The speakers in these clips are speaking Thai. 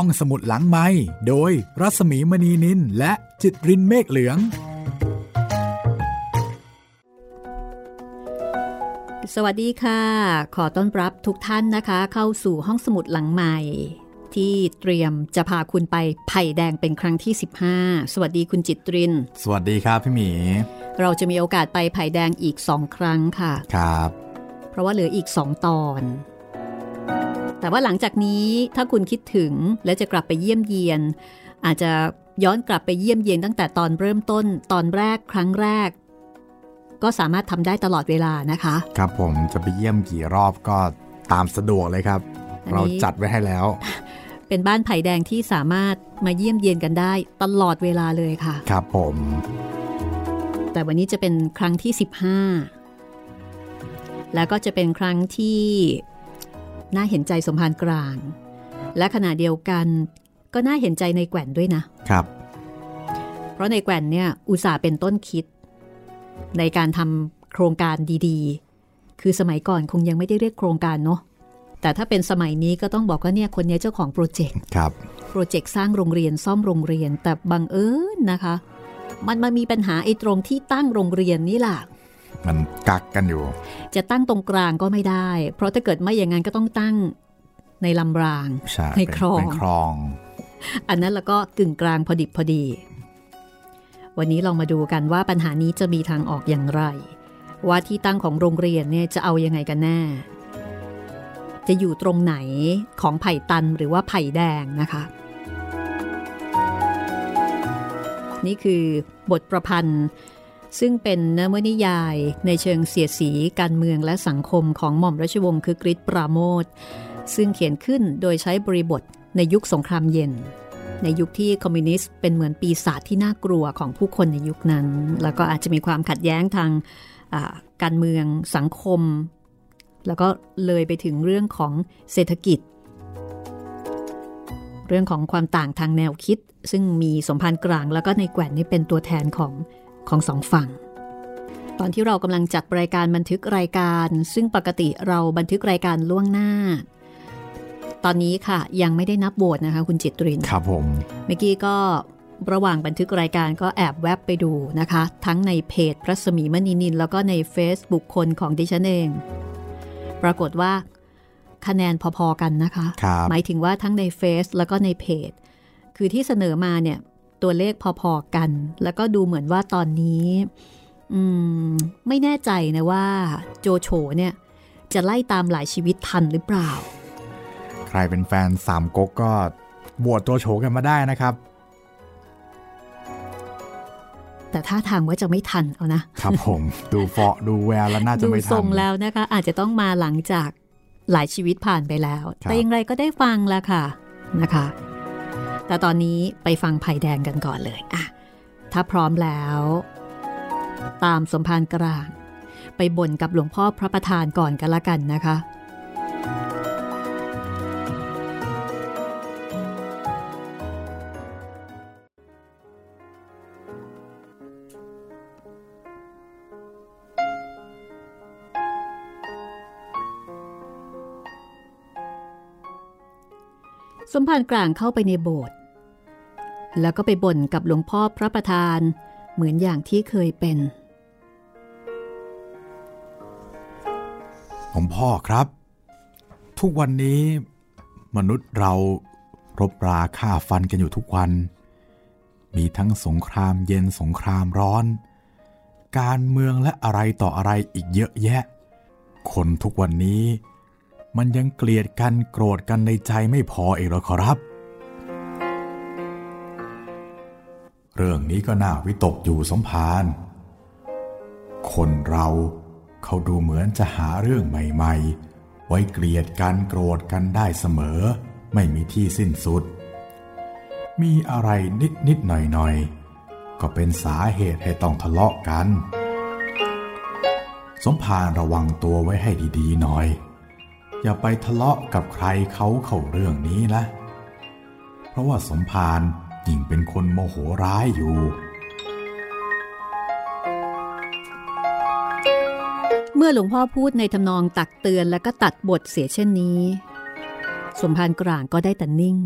ห้องสมุดหลังไม้โดยรัสมีมณีนินและจิตรินเมฆเหลือง สวัสดีค่ะ ขอต้อนรับทุกท่านนะคะ เข้าสู่ห้องสมุดหลังใหม่ ที่เตรียมจะพาคุณไปไผ่แดงเป็นครั้งที่ 15 สวัสดีคุณจิตริน สวัสดีครับพี่หมี เราจะมีโอกาสไปไผ่แดงอีกสองครั้งค่ะ ครับ เพราะว่าเหลืออีกสองตอน แต่ว่าหลังจากนี้ถ้าคุณคิดถึงและจะกลับไปเยี่ยมเยียน อาจจะย้อนกลับไปเยี่ยมเยียนตั้งแต่ตอนเริ่มต้นตอนแรกครั้งแรก ก็สามารถทำได้ตลอดเวลานะคะ ครับผมจะไปเยี่ยมกี่รอบก็ตามสะดวกเลยครับอันนี้เราจัดไว้ให้แล้ว เป็นบ้านไผ่แดงที่สามารถมาเยี่ยมเยียนกันได้ตลอดเวลาเลยค่ะ ครับผม แต่วันนี้จะเป็นครั้งที่ 15 แล้วก็จะเป็นครั้งที่ น่าเห็นใจสมภารกลาง และขณะเดียวกัน ก็น่าเห็นใจในแกว่นด้วยนะครับ เพราะในแกว่นเนี่ยอุตส่าห์เป็นต้นคิด ในการทำโครงการดีๆ คือสมัยก่อนคงยังไม่ได้เรียกโครงการเนาะแต่ถ้าเป็นสมัยนี้ก็ต้องบอกว่าเนี่ยคนเนี้ยเจ้าของโปรเจกต์ครับโปรเจกต์สร้างโรงเรียนซ่อมโรงเรียนแต่บังเอิญนะคะ มันมามีปัญหาไอ้ตรงที่ตั้งโรงเรียนนี่แหละ มันกักกันอยู่ จะตั้งตรงกลางก็ไม่ได้ เพราะถ้าเกิดไม่อย่างนั้นก็ต้องตั้งในลำรางใช่ในเป็นคลองเป็นคลอง อันนั้นแล้วก็กึ่งกลางพอดิบพอดี วันนี้ลองมาดูกันว่าปัญหานี้จะมีทางออกอย่างไร ว่าที่ตั้งของโรงเรียนเนี่ยจะเอายังไงกันแน่ จะอยู่ตรงไหนของไผ่ตันหรือว่าไผ่แดงนะคะ นี่คือบทประพันธ์ ซึ่งเป็นนวนิยายในเชิงเสียดสีการเมืองและสังคมของหม่อมราชวงศ์คือกริชปราโมทซึ่งเขียนขึ้นโดยใช้บริบทในยุคสงครามเย็น ในยุคที่คอมมิวนิสต์เป็นเหมือนปีศาจที่น่ากลัวของผู้คนในยุคนั้น แล้วก็อาจจะมีความขัดแย้งทางการเมืองสังคม แล้วก็เลยไปถึงเรื่องของเศรษฐกิจ เรื่องของความต่างทางแนวคิด ซึ่งมีสมพันธ์กลางแล้วก็ในแกว่นนี่เป็นตัวแทนของ ของสองฝั่ง ตอนที่เรากำลังจัดรายการบันทึกรายการ ซึ่งปกติเราบันทึกรายการล่วงหน้า ตอนนี้ค่ะยังไม่ได้นับโหวตนะคะ คุณจิตรินครับผมเมื่อกี้ก็ระหว่างบันทึกรายการก็แอบแวบไปดูนะคะ ทั้งในเพจพระสมีมณีนิน แล้วก็ใน Facebook คนของดิฉันเอง ปรากฏว่าคะแนนพอๆกันนะคะครับหมายถึงว่าทั้งในเฟซแล้วก็ในเพจ คือที่เสนอมาเนี่ย ตัวเลขพอๆกัน แล้วก็ดูเหมือนว่าตอนนี้อืมไม่แน่ใจนะว่าโจโฉเนี่ย จะไล่ตามหลายชีวิตทันหรือเปล่า ใครเป็นแฟนสามก๊กก็บวชตัวโฉกันมาได้นะครับ แต่ถ้าทางว่าจะไม่ทันเอานะ ครับผมดูเฟาะดูแววแล้วน่าจะดูไม่ททัรนงแล้วนะคะ อาจจะต้องมาหลังจากหลายชีวิตผ่านไปแล้วครับแต่อย่างไรก็ได้ฟังแล้วค่ะนะคะ แต่ตอนนี้ไปฟังไผ่แดงกันก่อนเลยอะถ้าพร้อมแล้ว ตามสมภารกลาง ไปบ่นกับหลวงพ่อพระประธานก่อนกันละกันนะคะสมภารกลางเข้าไปในโบสถ์ แล้วก็ไปบ่นกับหลวงพ่อพระประธาน เหมือนอย่างที่เคยเป็นผมพ่อครับ ทุกวันนี้ มนุษย์เรารบราฆ่าฟันกันอยู่ทุกวัน มีทั้งสงครามเย็นสงครามร้อน การเมืองและอะไรต่ออะไรอีกเยอะแยะ คนทุกวันนี้ มันยังเกลียดกันโกรธกันในใจไม่พอเองหรอครับ เรื่องนี้ก็น่าวิตกอยู่สมภารคนเราเขาดูเหมือนจะหาเรื่องใหม่ๆ ไว้เกลียดกันโกรธกันได้เสมอ ไม่มีที่สิ้นสุด มีอะไรนิดๆหน่อยหน่อยๆก็เป็นสาเหตุให้ต้องทะเลาะกัน สมภารระวังตัวไว้ให้ดีๆหน่อย อย่าไปทะเลาะกับใครเขาเข้าเรื่องนี้นะ เพราะว่าสมภาร ยิ่งเป็นคนโมโหร้ายอยู่ เมื่อหลวงพ่อพูดในทำนองตักเตือนแล้วก็ตัดบทเสียเช่นนี้ สมภารกลางก็ได้แต่นิ่ง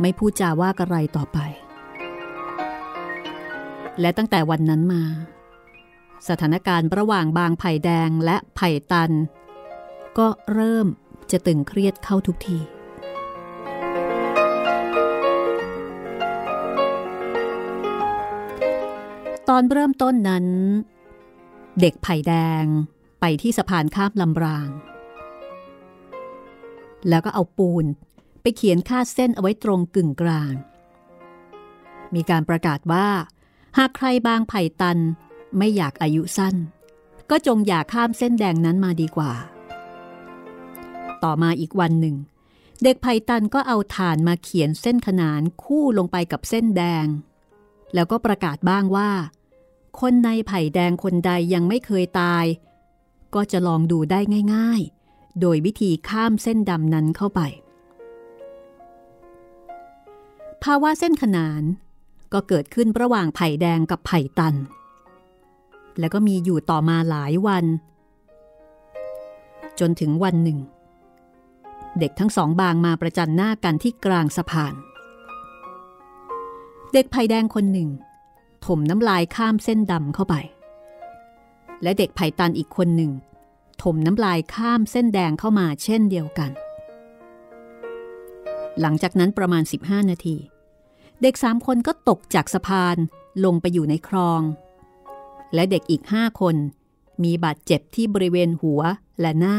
ไม่พูดจาว่าอะไรต่อไป และตั้งแต่วันนั้นมา สถานการณ์ระหว่างบางไผ่แดงและไผ่ตัน ก็เริ่มจะตึงเครียดเข้าทุกที ตอนเริ่มต้นนั้น เด็กไผ่แดงไปที่สะพานข้ามลำราง แล้วก็เอาปูนไปเขียนคาดเส้นเอาไว้ตรงกึ่งกลาง มีการประกาศว่า หากใครบางไผ่ตันไม่อยากอายุสั้น ก็จงอย่าข้ามเส้นแดงนั้นมาดีกว่า ต่อมาอีกวันหนึ่ง เด็กไผ่ตันก็เอาฐานมาเขียนเส้นขนานคู่ลงไปกับเส้นแดง แล้วก็ประกาศบ้างว่า คนในไผ่แดงคนใดยังไม่เคยตาย ก็จะลองดูได้ง่าย ๆ โดยวิธีข้ามเส้นดำนั้นเข้าไป ภาวะเส้นขนานก็เกิดขึ้นระหว่างไผ่แดงกับไผ่ตัน แล้วก็มีอยู่ต่อมาหลายวัน จนถึงวันหนึ่ง เด็กทั้งสองบางมาประจันหน้ากันที่กลางสะพาน เด็กไผ่แดงคนหนึ่ง ถมน้ำลายข้ามเส้นดำเข้าไป และเด็กไผ่ตันอีกคนหนึ่ง ถมน้ำลายข้ามเส้นแดงเข้ามาเช่นเดียวกัน หลังจากนั้นประมาณ 15 นาที เด็กสามคนก็ตกจากสะพานลงไปอยู่ในคลอง และเด็กอีกห้าคนมีบาดเจ็บที่บริเวณหัวและหน้า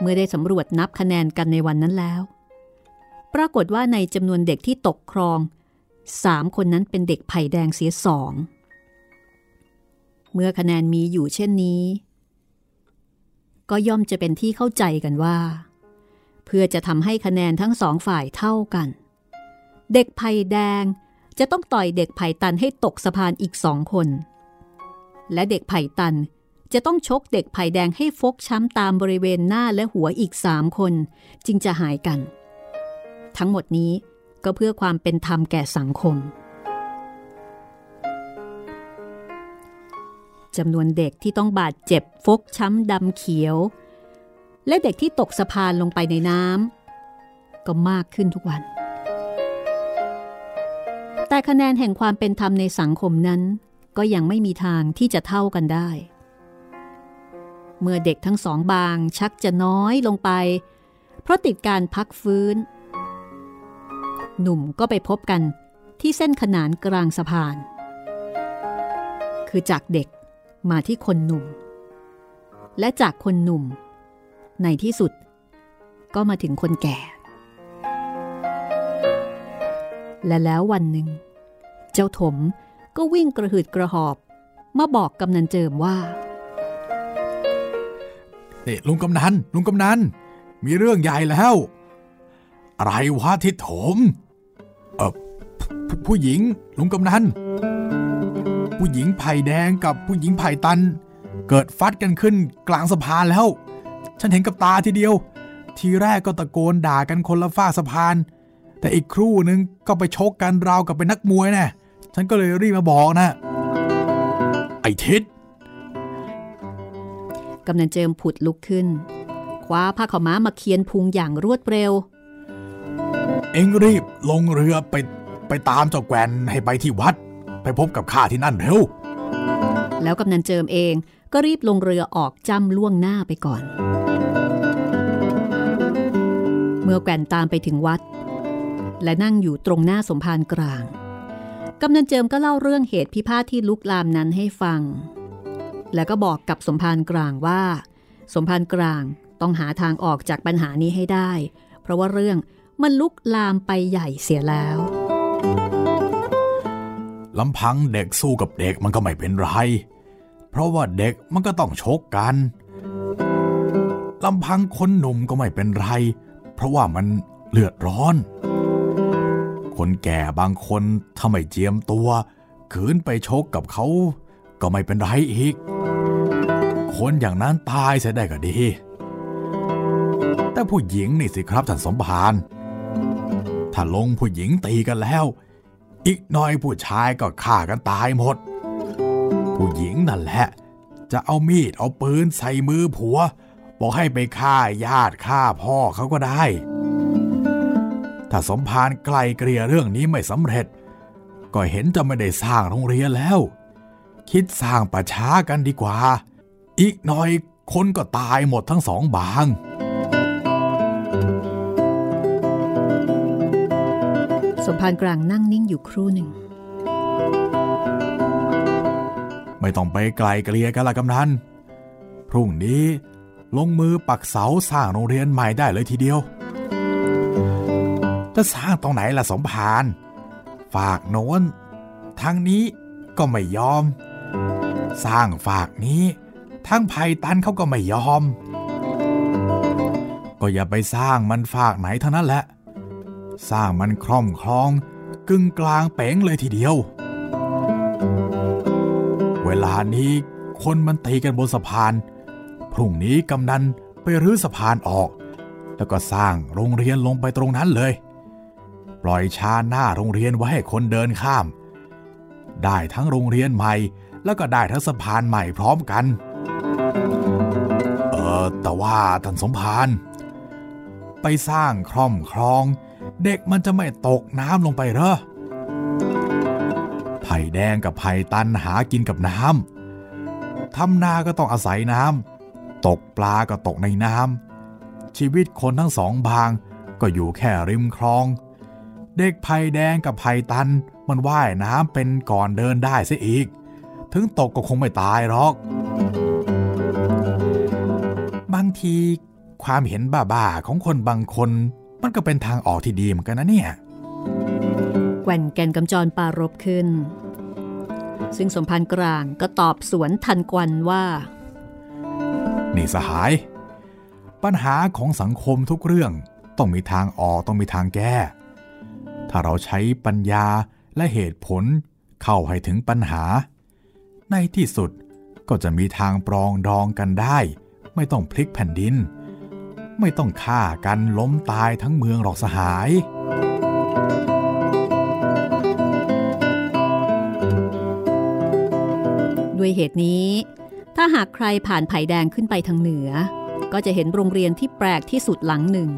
เมื่อได้สำรวจนับคะแนนกันในวันนั้นแล้ว ปรากฏว่าในจำนวนเด็กที่ตกคลอง สามคนนั้นเป็นเด็กไผ่แดงเสียสอง เมื่อคะแนนมีอยู่เช่นนี้ ก็ย่อมจะเป็นที่เข้าใจกันว่า เพื่อจะทำให้คะแนนทั้งสองฝ่ายเท่ากัน เด็กไผ่แดงจะต้องต่อยเด็กไผ่ตันให้ตกสะพานอีกสองคน และเด็กไผ่ตันจะต้องชกเด็กไผ่แดงให้ฟกช้ำตามบริเวณหน้าและหัวอีกสามคน จึงจะหายกัน ทั้งหมดนี้ ก็เพื่อความเป็นธรรมแก่สังคมจำนวนเด็กที่ต้องบาดเจ็บฟกช้ำดำเขียว และเด็กที่ตกสะพานลงไปในน้ำก็มากขึ้นทุกวัน แต่คะแนนแห่งความเป็นธรรมในสังคมนั้น ก็ยังไม่มีทางที่จะเท่ากันได้ เมื่อเด็กทั้งสองบางชักจะน้อยลงไป เพราะติดการพักฟื้น หนุ่มก็ไปพบกันที่เส้นขนานกลางสะพาน คือจากเด็กมาที่คนหนุ่ม และจากคนหนุ่ม ในที่สุด ก็มาถึงคนแก่ และแล้ววันหนึ่ง เจ้าถมก็วิ่งกระหืดกระหอบมาบอกกำนันเจิมว่าเอ๊ลุงกำนันลุงกำนันมีเรื่องใหญ่แล้ว อะไรวะทิศถม เออผู้หญิงลุงกำนันผู้หญิงไผ่แดงกับผู้หญิงไผ่ตัน เกิดฟัดกันขึ้นกลางสะพานแล้ว ฉันเห็นกับตาทีเดียว ทีแรกก็ตะโกนด่ากันคนละฝ้าสะพาน แต่อีกครู่นึงก็ไปชกกันราวกับเป็นนักมวยนะฉันก็เลยรีบมาบอกนะ ไอ้ทิศกำนันเจิมผุดลุกขึ้น คว้าผ้าขาวม้ามาเคียนพุงอย่างรวดเร็ว เอ็งรีบลงเรือไปไปตามเจ้าแกวนให้ไปที่วัด ไปพบกับข้าที่นั่นเร็ว แล้วกำนันเจิมเองก็รีบลงเรือออกจำล่วงหน้าไปก่อน เมื่อแกวนตามไปถึงวัด และนั่งอยู่ตรงหน้าสมภารกลาง กำนันเจิมก็เล่าเรื่องเหตุพิพาทที่ลุกลามนั้นให้ฟัง แล้วก็บอกกับสมภารกลางว่า สมภารกลางต้องหาทางออกจากปัญหานี้ให้ได้ เพราะว่าเรื่อง มันลุกลามไปใหญ่เสียแล้วลำพังเด็กสู้กับเด็กมันก็ไม่เป็นไร เพราะว่าเด็กมันก็ต้องชกกันลำพังคนหนุ่มก็ไม่เป็นไร เพราะว่ามันเลือดร้อน คนแก่บางคนถ้าไม่เจียมตัวขืนไปชกกับเขา ก็ไม่เป็นไรอีก คนอย่างนั้นตายเสียได้ก็ดี แต่ผู้หญิงนี่สิครับท่านสมภาร ถ้าลงผู้หญิงตีกันแล้ว อีกหน่อยผู้ชายก็ฆ่ากันตายหมด ผู้หญิงนั่นแหละ จะเอามีดเอาปืนใส่มือผัว บอกให้ไปฆ่าญาติฆ่าพ่อเขาก็ได้ ถ้าสมภารไกลเกลี่ยเรื่องนี้ไม่สำเร็จ ก็เห็นจะไม่ได้สร้างโรงเรียนแล้ว คิดสร้างประช้ากันดีกว่า อีกหน่อยคนก็ตายหมดทั้งสองบาง มภารกลางนั่งนิ่งอยู่ครู่หนึ่ง ไม่ต้องไปไกลเกลี่ยกันละกำนัน พรุ่งนี้ลงมือปักเสาสร้างโรงเรียนใหม่ได้เลยทีเดียว จะสร้างตรงไหนล่ะสมภาร ฝากโน้น ทางนี้ก็ไม่ยอม สร้างฝากนี้ทั้งไผ่ตันเขาก็ไม่ยอม ก็อย่าไปสร้างมันฝากไหนเท่านั้นแหละ สร้างมันคล่อมคลอง กึ่งกลางเป๋งเลยทีเดียว เวลานี้คนมันตีกันบนสะพาน พรุ่งนี้กำนันไปรื้อสะพานออก แล้วก็สร้างโรงเรียนลงไปตรงนั้นเลย ปล่อยชาหน้าโรงเรียนไว้ให้คนเดินข้าม ได้ทั้งโรงเรียนใหม่ แล้วก็ได้ทั้งสะพานใหม่พร้อมกัน เออแต่ว่าท่านสมภารไปสร้างคล่อมคลอง เด็กมันจะไม่ตกน้ำลงไปเหรอไผ่แดงกับไผ่ตันหากินกับน้ำทำนาก็ต้องอาศัยน้ำตกปลาก็ตกในน้ำชีวิตคนทั้งสองบางก็อยู่แค่ริมคลอง เด็กไผ่แดงกับไผ่ตันมันว่ายน้ำเป็นก่อนเดินได้ซะอีก ถึงตกก็คงไม่ตายหรอก บางทีความเห็นบ้าๆของคนบางคน มันก็เป็นทางออกที่ดีเหมือนกันนะเนี่ยแกว่นแก่นกำจรปารบขึ้น ซึ่งสมพันธ์กลางก็ตอบสวนทันกวันว่า นี่สหาย ปัญหาของสังคมทุกเรื่องต้องมีทางออกต้องมีทางแก้ ถ้าเราใช้ปัญญาและเหตุผลเข้าให้ถึงปัญหา ในที่สุดก็จะมีทางปรองดองกันได้ ไม่ต้องพลิกแผ่นดิน ไม่ต้องฆ่ากันล้มตายทั้งเมืองหรอกสหาย ด้วยเหตุนี้ ถ้าหากใครผ่านไผ่แดงขึ้นไปทางเหนือ ก็จะเห็นโรงเรียนที่แปลกที่สุดหลังหนึ่ง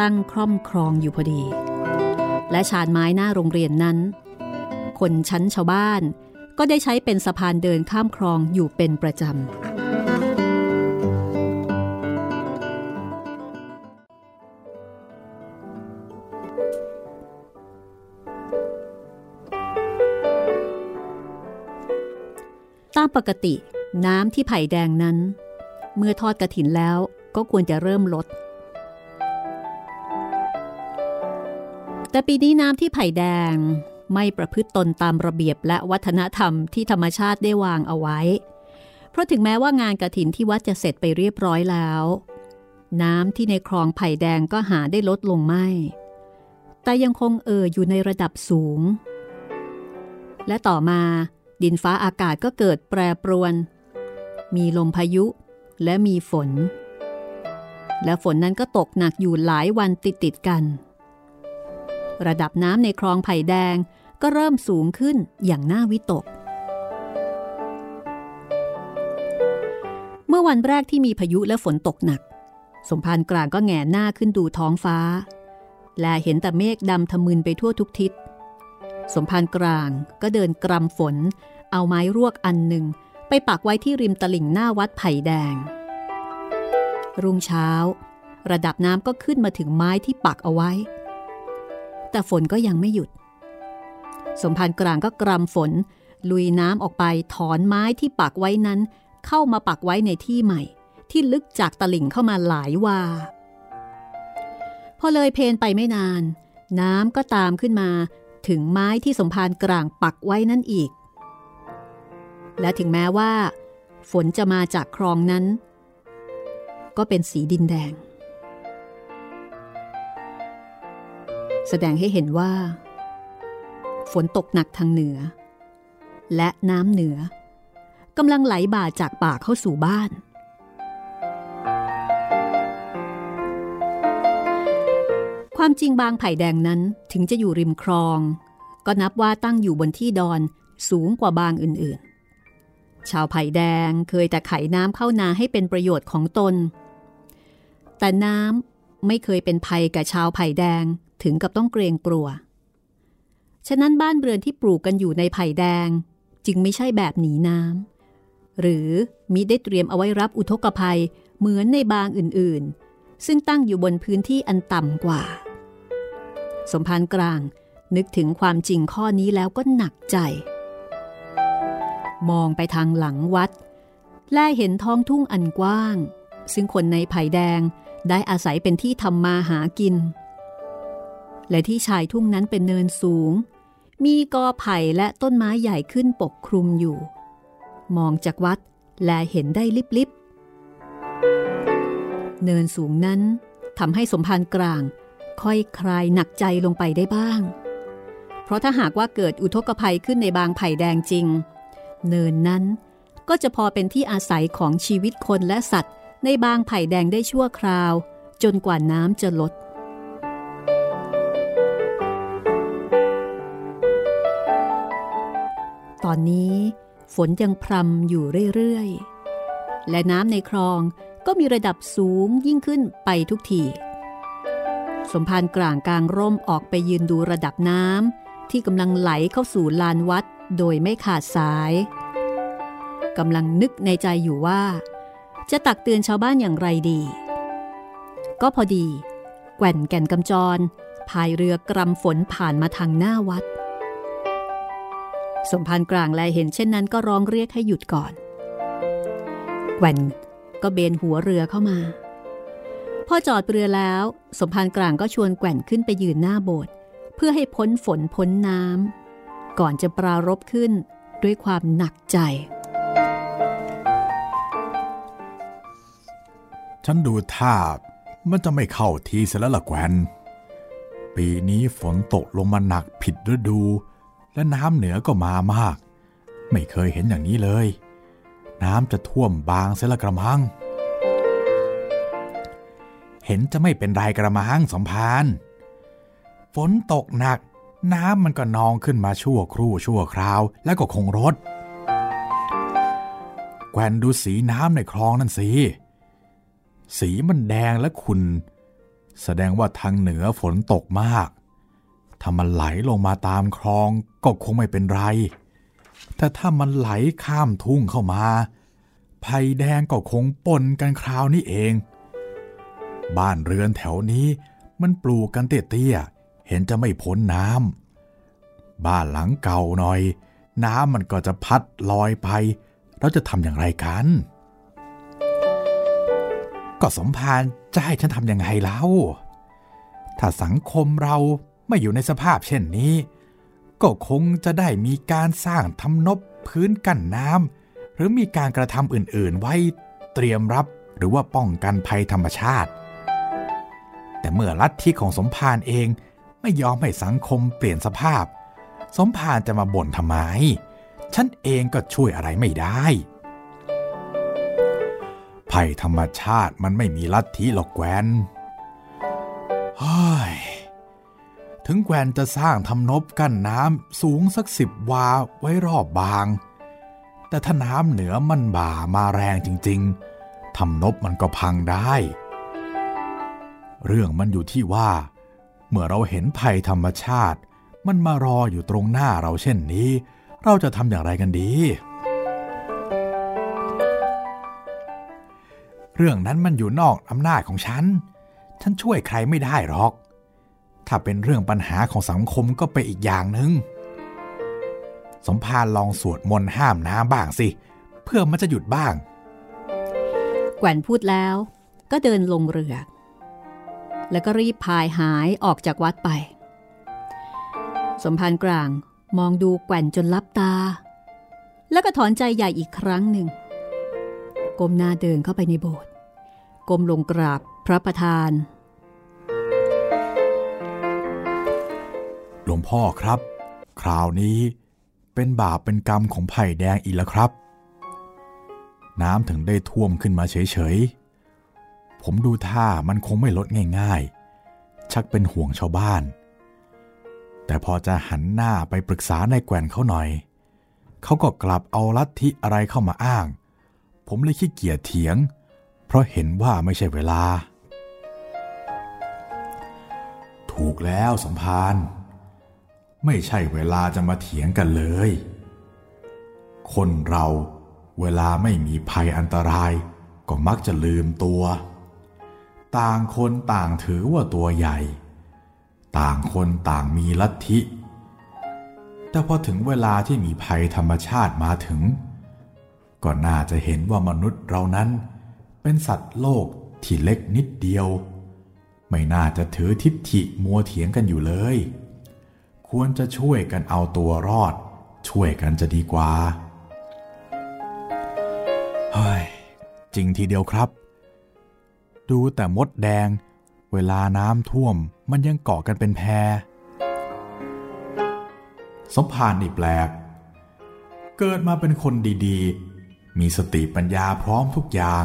ตั้งคร่อมครองอยู่พอดี และชานไม้หน้าโรงเรียนนั้น คนชั้นชาวบ้านก็ได้ใช้เป็นสะพานเดินข้ามคลองอยู่เป็นประจำามปกติ น้ำที่ไผ่แดงนั้น เมื่อทอดกระถินแล้วก็ควรจะเริ่มลด แต่ปีนี้น้ำที่ไผ่แดงไม่ประพฤติตนตามระเบียบและวัฒนธรรมที่ธรรมชาติได้วางเอาไว้ เพราะถึงแม้ว่างานกระถินที่วัดจะเสร็จไปเรียบร้อยแล้ว น้ำที่ในคลองไผ่แดงก็หาได้ลดลงไม่ แต่ยังคงเอ่ออยู่ในระดับสูง และต่อมา ดินฟ้าอากาศก็เกิดแปรปรวน มีลมพายุและมีฝน และฝนนั้นก็ตกหนักอยู่หลายวันติดติดกัน ระดับน้ำในคลองไผ่แดงก็เริ่มสูงขึ้นอย่างน่าวิตก เมื่อวันแรกที่มีพายุและฝนตกหนัก สมภารกลางก็แงนหน้าขึ้นดูท้องฟ้า และเห็นแต่เมฆดำทะมึนไปทั่วทุกทิศ สมภารกลางก็เดินกรำฝน เอาไม้รวกอันหนึ่ง ไปปักไว้ที่ริมตลิ่งหน้าวัดไผ่แดง รุ่งเช้า ระดับน้ำก็ขึ้นมาถึงไม้ที่ปักเอาไว้ แต่ฝนก็ยังไม่หยุด สมภารกลางก็กรำฝน ลุยน้ำออกไปถอนไม้ที่ปักไว้นั้น เข้ามาปักไว้ในที่ใหม่ ที่ลึกจากตลิ่งเข้ามาหลายวาพอเลยเพนไปไม่นาน น้ำก็ตามขึ้นมา ถึงไม้ที่สมภารกลางปักไว้นั่นอีก และถึงแม้ว่า ฝนจะมาจากคลองนั้น ก็เป็นสีดินแดง แสดงให้เห็นว่า ฝนตกหนักทางเหนือ และน้ำเหนือกำลังไหลบ่าจากป่าเข้าสู่บ้าน ความจริงบางไผ่แดงนั้นถึงจะอยู่ริมคลอง ก็นับว่าตั้งอยู่บนที่ดอนสูงกว่าบางอื่นๆ ชาวไผ่แดงเคยแต่ไขน้ำเข้านาให้เป็นประโยชน์ของตน แต่น้ำไม่เคยเป็นภัยกับชาวไผ่แดงถึงกับต้องเกรงกลัว ฉะนั้นบ้านเรือนที่ปลูกกันอยู่ในไผ่แดงจึงไม่ใช่แบบหนีน้ำหรือมิได้เตรียมเอาไว้รับอุทกภัยเหมือนในบางอื่นๆ ซึ่งตั้งอยู่บนพื้นที่อันต่ำกว่า สมภารกลาง นึกถึงความจริงข้อนี้แล้วก็หนักใจ มองไปทางหลังวัด แลเห็นท้องทุ่งอันกว้าง ซึ่งคนในไผ่แดงได้อาศัยเป็นที่ทำมาหากิน และที่ชายทุ่งนั้นเป็นเนินสูง มีกอไผ่และต้นไม้ใหญ่ขึ้นปกคลุมอยู่ มองจากวัดแลเห็นได้ลิบๆเนินสูงนั้นทำให้สมภารกลาง ค่อยคลายหนักใจลงไปได้บ้าง เพราะถ้าหากว่าเกิดอุทกภัยขึ้นในบางไผ่แดงจริง เนินนั้นก็จะพอเป็นที่อาศัยของชีวิตคนและสัตว์ ในบางไผ่แดงได้ชั่วคราว จนกว่าน้ำจะลดตอนนี้ฝนยังพรำอยู่เรื่อยๆ และน้ำในคลองก็มีระดับสูงยิ่งขึ้นไปทุกที สมภารกลางกลางร่มออกไปยืนดูระดับน้ำที่กำลังไหลเข้าสู่ลานวัดโดยไม่ขาดสายกำลังนึกในใจอยู่ว่า จะตักเตือนชาวบ้านอย่างไรดี ก็พอดี แก่นแก่นกำจรพายเรือกรำฝนผ่านมาทางหน้าวัด สมภารกลางแลเห็นเช่นนั้นก็ร้องเรียกให้หยุดก่อน แก่นก็เบนหัวเรือเข้ามา พอจอดเรือแล้ว สมภารกลางก็ชวนแก่นขึ้นไปยืนหน้าโบสถ์เพื่อให้พ้นฝนพ้นน้ำก่อนจะปรารบขึ้นด้วยความหนักใจ ฉันดูท่ามันจะไม่เข้าทีเสียแล้วล่ะแกวนปีนี้ฝนตกลงมาหนักผิดฤดู และน้ำเหนือก็มามาก ไม่เคยเห็นอย่างนี้เลย น้ำจะท่วมบางเสียละกระมัง เห็นจะไม่เป็นไรกระมังสมพานฝนตกหนัก น้ำมันก็นองขึ้นมาชั่วครู่ชั่วคราว แล้วก็คงรถแกวนดูสีน้ำในคลองนั่นสิสีมันแดงและขุ่นแสดงว่าทางเหนือฝนตกมาก ถ้ามันไหลลงมาตามคลองก็คงไม่เป็นไร แต่ถ้ามันไหลข้ามทุ่งเข้ามา ภัยแดงก็คงปนกันคราวนี้เอง บ้านเรือนแถวนี้มันปลูกกันเตี้ยๆเห็นจะไม่พ้นน้ำบ้านหลังเก่าหน่อย น้ำมันก็จะพัดลอยไป เราจะทำอย่างไรกัน ก็สมภารจะให้ฉันทำยังไงเล่า ถ้าสังคมเราไม่อยู่ในสภาพเช่นนี้ ก็คงจะได้มีการสร้างทำนบพื้นกั้นน้ำหรือมีการกระทำอื่นๆ ไว้เตรียมรับหรือว่าป้องกันภัยธรรมชาติ แต่เมื่อลัทธิของสมภารเองไม่ยอมให้สังคมเปลี่ยนสภาพ สมภารจะมาบ่นทำไม ฉันเองก็ช่วยอะไรไม่ได้ ภัยธรรมชาติมันไม่มีลัทธิหรอกแกวนเฮ้ยถึงแกวนจะสร้างทำนบกั้นน้ำสูงสักสิบวาไว้รอบบาง แต่ถ้าน้ำเหนือมันบ่ามาแรงจริง ๆทำนบมันก็พังได้ เรื่องมันอยู่ที่ว่า เมื่อเราเห็นภัยธรรมชาติ มันมารออยู่ตรงหน้าเราเช่นนี้ เราจะทำอย่างไรกันดี เรื่องนั้นมันอยู่นอกอำนาจของฉัน ฉันช่วยใครไม่ได้หรอก ถ้าเป็นเรื่องปัญหาของสังคมก็ไปอีกอย่างหนึ่งสมภารลองสวดมนต์ห้ามน้ำบ้างสิ เพื่อมันจะหยุดบ้าง แกวนพูดแล้วก็เดินลงเรือ แล้วก็รีบพายหายออกจากวัดไป สมภารกลางมองดูแกวนจนลับตา แล้วก็ถอนใจใหญ่อีกครั้งหนึ่งก้มหน้าเดินเข้าไปในโบสถ์ก้มลงกราบพระประธาน หลวงพ่อครับ คราวนี้เป็นบาปเป็นกรรมของไผ่แดงอีกแล้วครับ น้ำถึงได้ท่วมขึ้นมาเฉยๆ ผมดูท่ามันคงไม่ลดง่ายๆ ชักเป็นห่วงชาวบ้าน แต่พอจะหันหน้าไปปรึกษานายแกวนเขาหน่อย เขาก็กลับเอาลัทธิอะไรเข้ามาอ้าง ผมเลยขี้เกียจเถียง เพราะเห็นว่าไม่ใช่เวลา ถูกแล้วสมภารไม่ใช่เวลาจะมาเถียงกันเลย คนเราเวลาไม่มีภัยอันตรายก็มักจะลืมตัว ต่างคนต่างถือว่าตัวใหญ่ ต่างคนต่างมีลัทธิ แต่พอถึงเวลาที่มีภัยธรรมชาติมาถึง ก็น่าจะเห็นว่ามนุษย์เรานั้น เป็นสัตว์โลกที่เล็กนิดเดียว ไม่น่าจะถือทิฏฐิมัวเถียงกันอยู่เลย ควรจะช่วยกันเอาตัวรอด ช่วยกันจะดีกว่าเฮ้ยจริงทีเดียวครับ ดูแต่มดแดง เวลาน้ำท่วมมันยังเกาะกันเป็นแพสมภารนี่แปลก เกิดมาเป็นคนดีๆ มีสติปัญญาพร้อมทุกอย่าง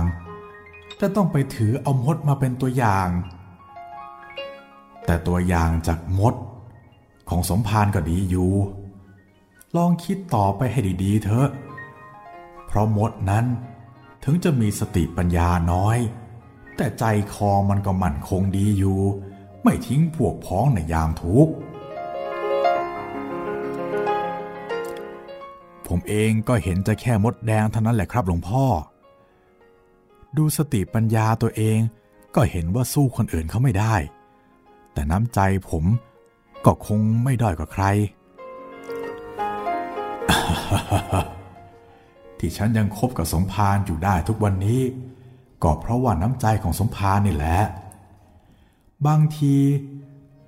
แต่ต้องไปถือเอามดมาเป็นตัวอย่าง แต่ตัวอย่างจากมด ของสมภารก็ดีอยู่ ลองคิดต่อไปให้ดีๆเถอะ เพราะมดนั้นถึงจะมีสติปัญญาน้อย แต่ใจคอมันก็มั่นคงดีอยู่ ไม่ทิ้งพวกพ้องในยามทุกข์ผมเองก็เห็นจะแค่มดแดงเท่านั้นแหละครับหลวงพ่อ ดูสติปัญญาตัวเองก็เห็นว่าสู้คนอื่นเขาไม่ได้ แต่น้ำใจผมก็คงไม่ด้อยกว่าใคร ที่ฉันยังคบกับสมภารอยู่ได้ทุกวันนี้ ก็เพราะว่าน้ำใจของสมภารนี่แหละ บางที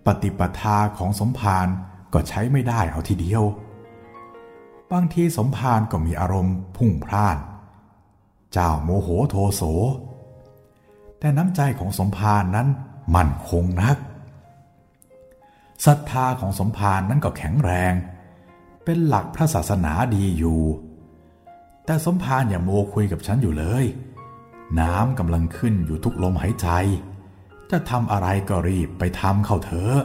ปฏิปทาของสมภารก็ใช้ไม่ได้เอาทีเดียว บางทีสมภารก็มีอารมณ์พุ่งพล่าน เจ้าโมโหโทโส แต่น้ำใจของสมภารนั้นมั่นคงนักศรัทธาของสมภารนั้นก็แข็งแรง เป็นหลักพระศาสนาดีอยู่ แต่สมภารอย่าโมคุยกับฉันอยู่เลย น้ำกำลังขึ้นอยู่ทุกลมหายใจ จะทำอะไรก็รีบไปทำเข้าเถอะ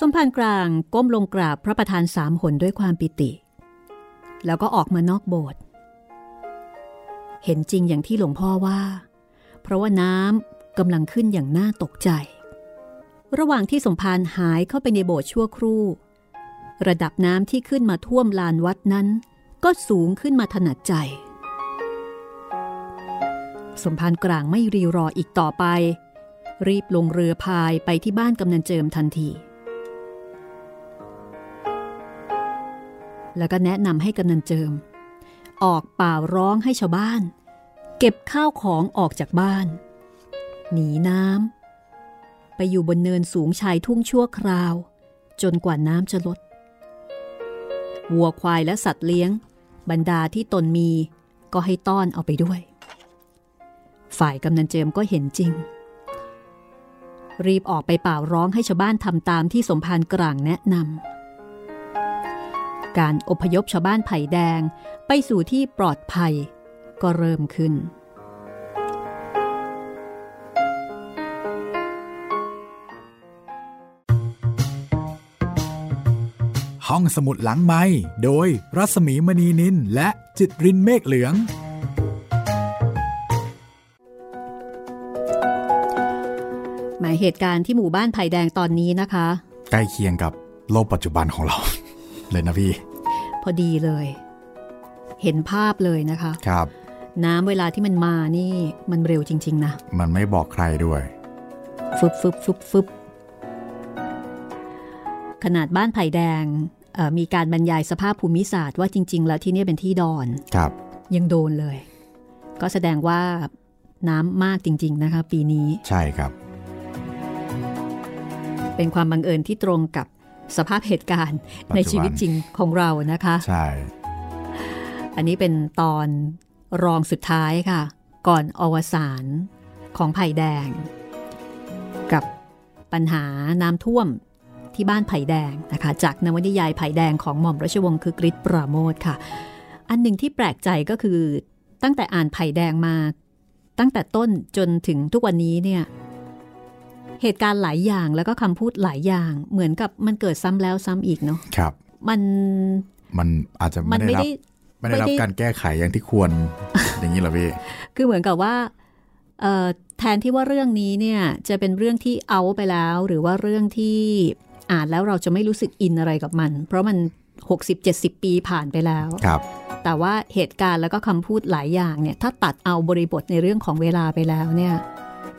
สมภารกลางก้มลงกราบพระประธานสามหนด้วยความปิติ แล้วก็ออกมานอกโบสถ์เห็นจริงอย่างที่หลวงพ่อว่า เพราะว่าน้ำกำลังขึ้นอย่างน่าตกใจ ระหว่างที่สมภารหายเข้าไปในโบสถ์ชั่วครู่ ระดับน้ำที่ขึ้นมาท่วมลานวัดนั้น ก็สูงขึ้นมาถนัดใจ สมภารกลางไม่รีรออีกต่อไป รีบลงเรือพายไปที่บ้านกำนันเจิมทันที แล้วก็แนะนำให้กำนันเจิม ออกเป่าร้องให้ชาวบ้าน เก็บข้าวของออกจากบ้าน หนีน้ำ ไปอยู่บนเนินสูงชายทุ่งชั่วคราว จนกว่าน้ำจะลด วัวควายและสัตว์เลี้ยง บรรดาที่ตนมีก็ให้ต้อนเอาไปด้วย ฝ่ายกำนันเจิมก็เห็นจริง รีบออกไปเป่าร้องให้ชาวบ้านทำตามที่สมภารกลางแนะนำการอพยพชาวบ้านไผ่แดงไปสู่ที่ปลอดภัยก็เริ่มขึ้น ห้องสมุดหลังไม้โดยรัสมีมณีนินและจิตรินเมฆเหลือง หมายเหตุการณ์ที่หมู่บ้านไผ่แดงตอนนี้นะคะ ใกล้เคียงกับโลกปัจจุบันของเรา เลยนะพี่ พอดีเลย เห็นภาพเลยนะคะครับ น้ำเวลาที่มันมานี่มันเร็วจริง ๆ นะ มันไม่บอกใครด้วยฟึบฟึบฟึบฟึบขนาดบ้านไผ่แดงเอ่อ มีการบรรยายสภาพภูมิศาสตร์ว่าจริง ๆ แล้วที่เนี่ยเป็นที่ดอนครับยังโดนเลย ก็แสดงว่าน้ำมากจริง ๆ นะคะ ปีนี้ ใช่ครับ เป็นความบังเอิญที่ตรงกับสภาพเหตุการณ์ปัจจุบันในชีวิตจริงของเรานะคะ ใช่ อันนี้เป็นตอนรองสุดท้ายค่ะ ก่อนอวสานของไผ่แดง กับปัญหาน้ำท่วม ที่บ้านไผ่แดงนะคะ จากนวนิยายไผ่แดงของหม่อมราชวงศ์คือกริชปราโมทค่ะ อันหนึ่งที่แปลกใจก็คือตั้งแต่อ่านไผ่แดงมา ตั้งแต่ต้นจนถึงทุกวันนี้เนี่ยเหตุการณ์หลายอย่างแล้วก็คำพูดหลายอย่างเหมือนกับมันเกิดซ้ำแล้วซ้ำอีกเนาะครับ มันมันอาจจะมัไม่นได้ไม่รับได้ไม่ได้รับการแก้ไขอย่างที่ควรอย่างนี้เหรอพี่ คือเหมือนกับว่าแทนที่ว่าเรื่องนี้เนี่ยจะเป็นเรื่องที่เอาไปแล้ว หรือว่าเรื่องที่ อ่านแล้วเราจะไม่รู้สึกอินอะไรกับมัน เพราะมัน 60-70 ปีผ่านไปแล้วครับแต่ว่าเหตุการณ์แล้วก็คำพูดหลายอย่างเนี่ยถ้าตัดเอาบริบทในเรื่องของเวลาไปแล้วเนี่ย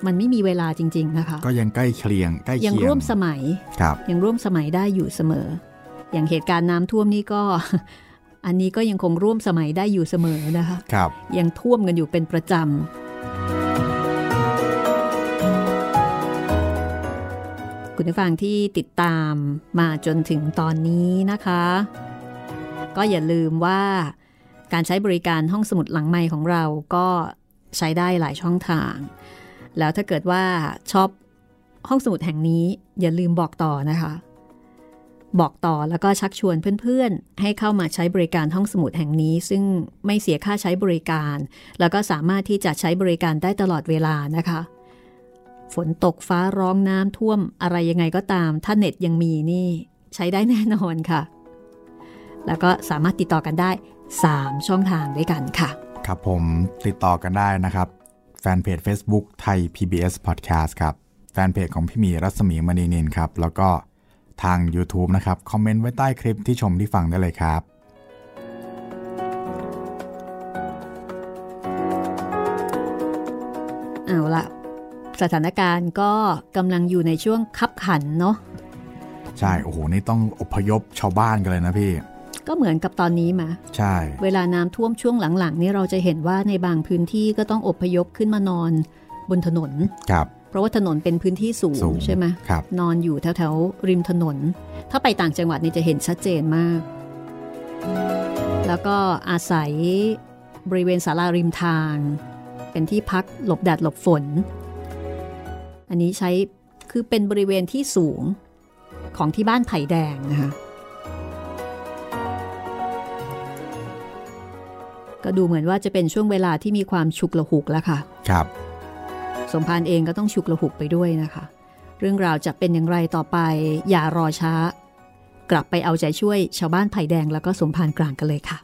มันไม่มีเวลาจริง ๆ นะคะ ก็ยังใกล้เคียงใกล้เคียงยังร่วมสมัยครับยังร่วมสมัยได้อยู่เสมอ อย่างเหตุการณ์น้ำท่วมนี่ก็ อันนี้ก็ยังคงร่วมสมัยได้อยู่เสมอนะคะครับยังท่วมกันอยู่เป็นประจำ คุณผู้ฟังที่ติดตามมาจนถึงตอนนี้นะคะ ก็อย่าลืมว่าการใช้บริการห้องสมุดหลังไม้ของเราก็ใช้ได้หลายช่องทาง แล้วถ้าเกิดว่าชอบห้องสมุดแห่งนี้อย่าลืมบอกต่อนะคะ บอกต่อแล้วก็ชักชวนเพื่อนๆ ให้เข้ามาใช้บริการห้องสมุดแห่งนี้ ซึ่งไม่เสียค่าใช้บริการ แล้วก็สามารถที่จะใช้บริการได้ตลอดเวลานะคะ ฝนตกฟ้าร้องน้ำท่วมอะไรยังไงก็ตาม ถ้าเน็ตยังมีนี่ใช้ได้แน่นอนค่ะ แล้วก็สามารถติดต่อกันได้ 3 ช่องทางด้วยกันค่ะ ครับผมติดต่อกันได้นะครับ แฟนเพจ Facebook ไทย PBS Podcast ครับ แฟนเพจของพี่มีรัศมีมณีนินครับ แล้วก็ทาง YouTube นะครับ คอมเมนต์ไว้ใต้คลิปที่ชมที่ฟังได้เลยครับเอาละ สถานการณ์ก็กำลังอยู่ในช่วงคับขันเนาะใช่ โอ้โห นี่ต้องอพยพชาวบ้านกันเลยนะพี่ ก็เหมือนกับตอนนี้มา ใช่ เวลาน้ำท่วมช่วงหลังๆ นี่เราจะเห็นว่าในบางพื้นที่ก็ต้องอพยพขึ้นมานอนบนถนน ครับ เพราะว่าถนนเป็นพื้นที่สูสูงงใช่ไหมครับ นอนอยู่แถวๆริมถนน ถ้าไปต่างจังหวัดนี่จะเห็นชัดเจนมาก แล้วก็อาศัยบริเวณศาลาริมทาง เป็นที่พักหลบแดดหลบฝน อันนี้ใช้คือเป็นบริเวณที่สูงของที่บ้านไผ่แดงนะคะก็ดูเหมือนว่าจะเป็นช่วงเวลาที่มีความฉุกละหุกแล้วค่ะ ครับ สมพานเองก็ต้องฉุกละหุกไปด้วยนะคะ เรื่องราวจะเป็นอย่างไรต่อไป อย่ารอช้า กลับไปเอาใจช่วยชาวบ้านไผ่แดงแล้วก็สมพานกลางกันเลยค่ะ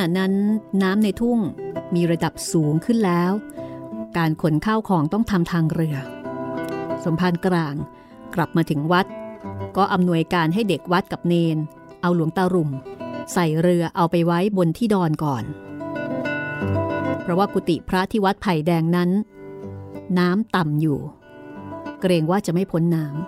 ณะนั้นน้ำในทุ่งมีระดับสูงขึ้นแล้ว การขนข้าวของต้องทำทางเรือ สมภารกลางกลับมาถึงวัด ก็อำนวยการให้เด็กวัดกับเนน เอาหลวงตารุ่ม ใส่เรือเอาไปไว้บนที่ดอนก่อน เพราะว่ากุฏิพระที่วัดไผ่แดงนั้น น้ำต่ำอยู่ เกรงว่าจะไม่พ้นน้ำ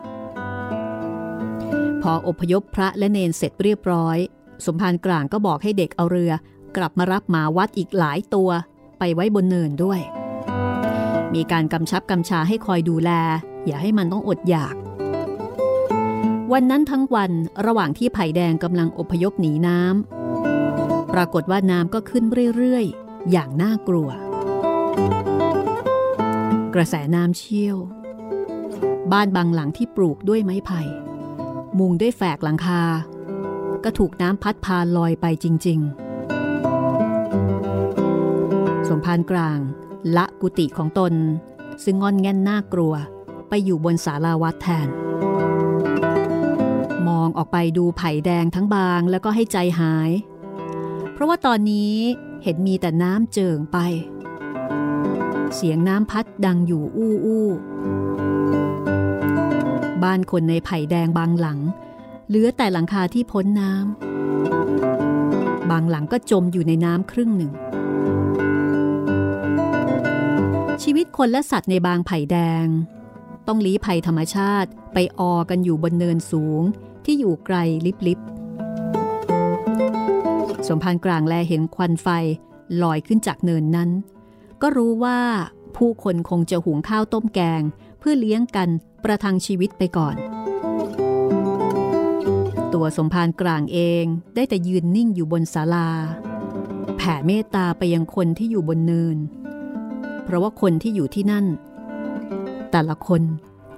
พออพยพพระและเนนเสร็จเรียบร้อยสมภารกลางก็บอกให้เด็กเอาเรือ กลับมารับหมาวัดอีกหลายตัว ไปไว้บนเนินด้วย มีการกำชับกำชาให้คอยดูแล อย่าให้มันต้องอดอยาก วันนั้นทั้งวันระหว่างที่ไผ่แดงกำลังอพยพหนีน้ำปรากฏว่าน้ำก็ขึ้นเรื่อยๆ อย่างน่ากลัว กระแสน้ำเชี่ยว บ้านบางหลังที่ปลูกด้วยไม้ไผ่ มุงด้วยแฝกหลังคา ก็ถูกน้ำพัดพาลอยไปจริง ๆ สมภารกลาง ละกุฏิของตน ซึ่งงอนแง่นน่ากลัว ไปอยู่บนศาลาวัดแทน มองออกไปดูไผ่แดงทั้งบางแล้วก็ให้ใจหาย เพราะว่าตอนนี้เห็นมีแต่น้ำเจิ่งไป เสียงน้ำพัดดังอยู่อู้อู้บ้านคนในไผ่แดงบางหลัง เหลือแต่หลังคาที่พ้นน้ำบางหลังก็จมอยู่ในน้ำครึ่งหนึ่ง ชีวิตคนและสัตว์ในบางไผ่แดง ต้องลี้ภัยธรรมชาติไปออกันอยู่บนเนินสูงที่อยู่ไกลลิบๆสมภารกลางแลเห็นควันไฟลอยขึ้นจากเนินนั้น ก็รู้ว่าผู้คนคงจะหุงข้าวต้มแกง เพื่อเลี้ยงกันประทังชีวิตไปก่อน ตัวสมภารกลางเองได้แต่ยืนนิ่งอยู่บนศาลา แผ่เมตตาไปยังคนที่อยู่บนเนิน ราะว่าคนที่อยู่ที่นั่น แต่ละคน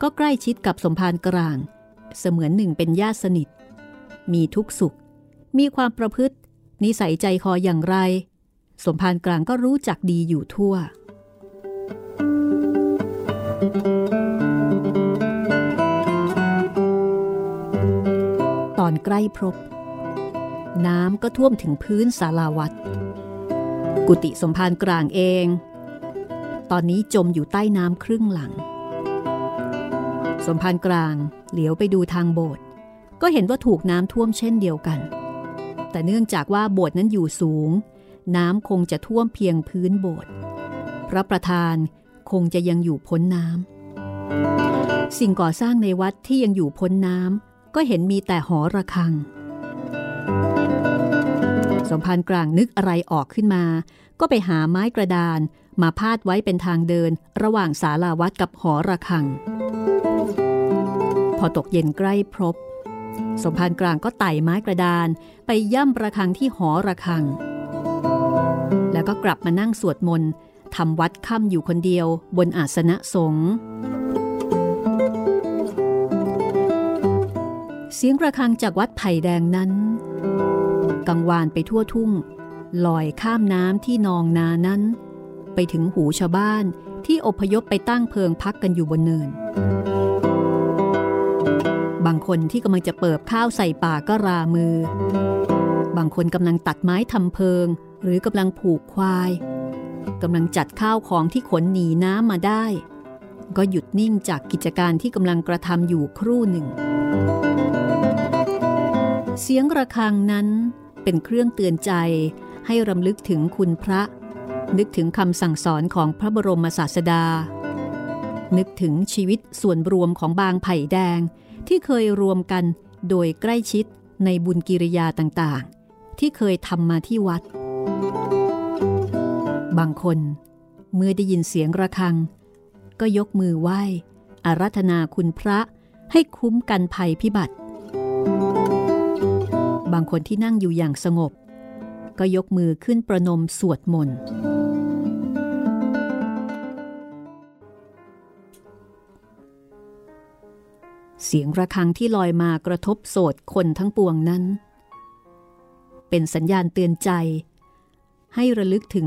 ก็ใกล้ชิดกับสมภารกลาง เสมือนหนึ่งเป็นญาติสนิท มีทุกสุข มีความประพฤติ นิสัยใจคออย่างไร สมภารกลางก็รู้จักดีอยู่ทั่ว ตอนใกล้พรบน้ำก็ท่วมถึงพื้นศาลาวัด กุฏิสมภารกลางเอง ตอนนี้จมอยู่ใต้น้ำครึ่งหลัง สมภารกลางเหลียวไปดูทางโบสถ์ก็เห็นว่าถูกน้ำท่วมเช่นเดียวกัน แต่เนื่องจากว่าโบสถ์นั้นอยู่สูง น้ำคงจะท่วมเพียงพื้นโบสถ์พระประธานคงจะยังอยู่พ้นน้ำสิ่งก่อสร้างในวัดที่ยังอยู่พ้นน้ำก็เห็นมีแต่หอระฆัง สมภารกลางนึกอะไรออกขึ้นมา ก็ไปหาไม้กระดาน มาพาดไว้เป็นทางเดินระหว่างศาลาวัดกับหอระฆัง พอตกเย็นใกล้พรบสมภารกลางก็ไต่ไม้กระดานไปย่ำระฆังที่หอระฆัง แล้วก็กลับมานั่งสวดมนต์ทำวัดค่ำอยู่คนเดียวบนอาสนะสงฆ์เสียงระฆังจากวัดไผ่แดงนั้น กังวานไปทั่วทุ่งลอยข้ามน้ำที่นองนานั้น ไปถึงหูชาวบ้านที่อพยพไปตั้งเพิงพักกันอยู่บนเนิน บางคนที่กำลังจะเปิบข้าวใส่ป่าก็รามือ บางคนกำลังตัดไม้ทำเพิง หรือกำลังผูกควายกำลังจัดข้าวของที่ขนหนีน้ำมาได้ ก็หยุดนิ่งจากกิจการที่กำลังกระทำอยู่ครู่หนึ่ง เสียงระฆังนั้นเป็นเครื่องเตือนใจให้รำลึกถึงคุณพระ นึกถึงคำสั่งสอนของพระบรมศาสดา นึกถึงชีวิตส่วนรวมของบางไผ่แดงที่เคยรวมกันโดยใกล้ชิดในบุญกิริยาต่างๆ ที่เคยทำมาที่วัด บางคนเมื่อได้ยินเสียงระฆัง ก็ยกมือไหว้อารัธนาคุณพระให้คุ้มกันภัยพิบัติ บางคนที่นั่งอยู่อย่างสงบ ก็ยกมือขึ้นประนมสวดมนต์ เสียงระฆังที่ลอยมากระทบโสดคนทั้งปวงนั้น เป็นสัญญาณเตือนใจ ให้ระลึกถึง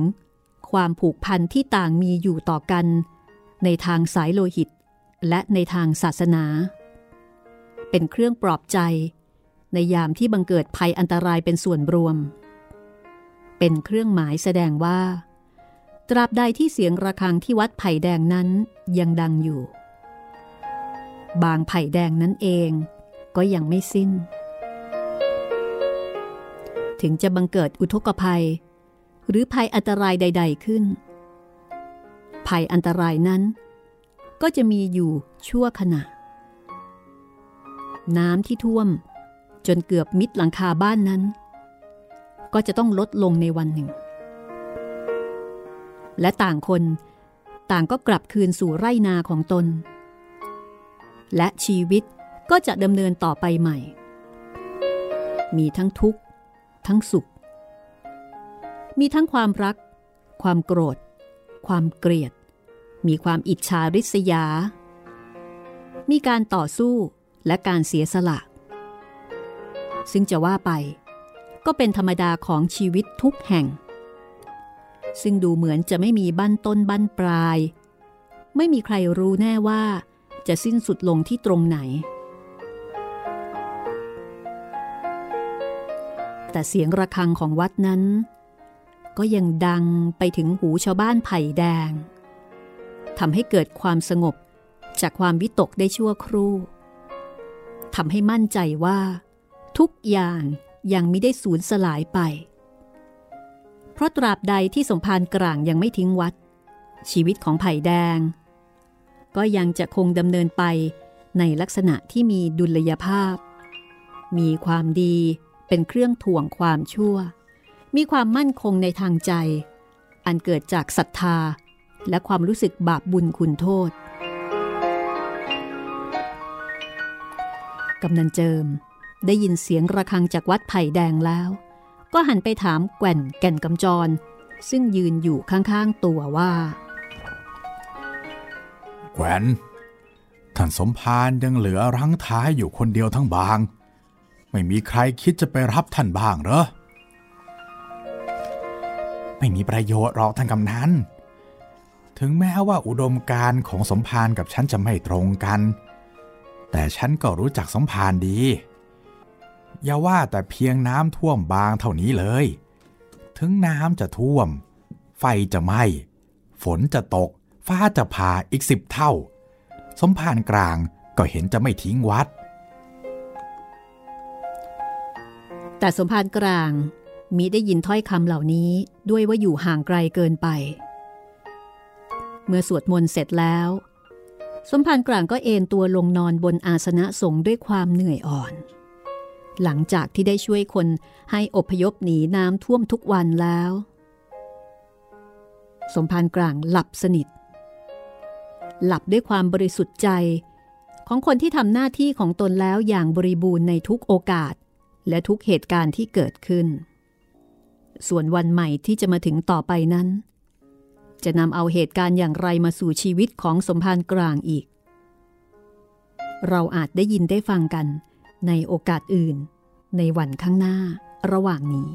ความผูกพันที่ต่างมีอยู่ต่อกัน ในทางสายโลหิต และในทางศาสนา เป็นเครื่องปลอบใจ ในยามที่บังเกิดภัยอันตรายเป็นส่วนรวม เป็นเครื่องหมายแสดงว่า ตราบใดที่เสียงระฆังที่วัดไผ่แดงนั้นยังดังอยู่ บางไผ่แดงนั้นเองก็ยังไม่สิ้น ถึงจะบังเกิดอุทกภัย หรือภัยอันตรายใด ๆขึ้น ภัยอันตรายนั้น ก็จะมีอยู่ชั่วขณะ น้ำที่ท่วมจนเกือบมิดหลังคาบ้านนั้น ก็จะต้องลดลงในวันหนึ่ง และต่างคนต่างก็กลับคืนสู่ไร่นาของตน และชีวิตก็จะดำเนินต่อไปใหม่ มีทั้งทุกข์ ทั้งสุข มีทั้งความรัก ความโกรธ ความเกลียด มีความอิจฉาริษยา มีการต่อสู้และการเสียสละ ซึ่งจะว่าไป ก็เป็นธรรมดาของชีวิตทุกแห่ง ซึ่งดูเหมือนจะไม่มีบั้นต้นบั้นปลาย ไม่มีใครรู้แน่ว่า จะสิ้นสุดลงที่ตรงไหน แต่เสียงระฆังของวัดนั้น ก็ยังดังไปถึงหูชาวบ้านไผ่แดงทำให้เกิดความสงบจากความวิตกได้ชั่วครู่ทำให้มั่นใจว่า ทุกอย่างยังไม่ได้สูญสลายไป เพราะตราบใดที่สมภารกลางยังไม่ทิ้งวัด ชีวิตของไผ่แดง ก็ยังจะคงดำเนินไปในลักษณะที่มีดุลยภาพ มีความดีเป็นเครื่องถ่วงความชั่ว มีความมั่นคงในทางใจ อันเกิดจากศรัทธา และความรู้สึกบาปบุญคุณโทษ กำนันเจิมได้ยินเสียงระฆังจากวัดไผ่แดงแล้ว ก็หันไปถามแก่นแก่นกำจร ซึ่งยืนอยู่ข้างๆตัวว่า แหวนท่านสมภารยังเหลือรั้งท้ายอยู่คนเดียวทั้งบาง ไม่มีใครคิดจะไปรับท่านบ้างเหรอ ไม่มีประโยชน์หรอกท่านกำนันถึงแม้ว่าอุดมการณ์ของสมภารกับฉันจะไม่ตรงกัน แต่ฉันก็รู้จักสมภารดี อย่าว่าแต่เพียงน้ำท่วมบางเท่านี้เลย ถึงน้ำจะท่วม ไฟจะไหม้ ฝนจะตก ฟ้าจะผ่าอีกสิบเท่า สมภารกลางก็เห็นจะไม่ทิ้งวัด แต่สมภารกลางมิได้ยินถ้อยคำเหล่านี้ด้วยว่าอยู่ห่างไกลเกินไป เมื่อสวดมนต์เสร็จแล้ว สมภารกลางก็เอนตัวลงนอนบนอาสนะสงด้วยความเหนื่อยอ่อน หลังจากที่ได้ช่วยคนให้อพยพหนีน้ำท่วมทุกวันแล้ว สมภารกลางหลับสนิท หลับด้วยความบริสุทธิ์ใจ ของคนที่ทำหน้าที่ของตนแล้วอย่างบริบูรณ์ในทุกโอกาส และทุกเหตุการณ์ที่เกิดขึ้น ส่วนวันใหม่ที่จะมาถึงต่อไปนั้น จะนำเอาเหตุการณ์อย่างไรมาสู่ชีวิตของสมภารกลางอีก เราอาจได้ยินได้ฟังกันในโอกาสอื่น ในวันข้างหน้าระหว่างนี้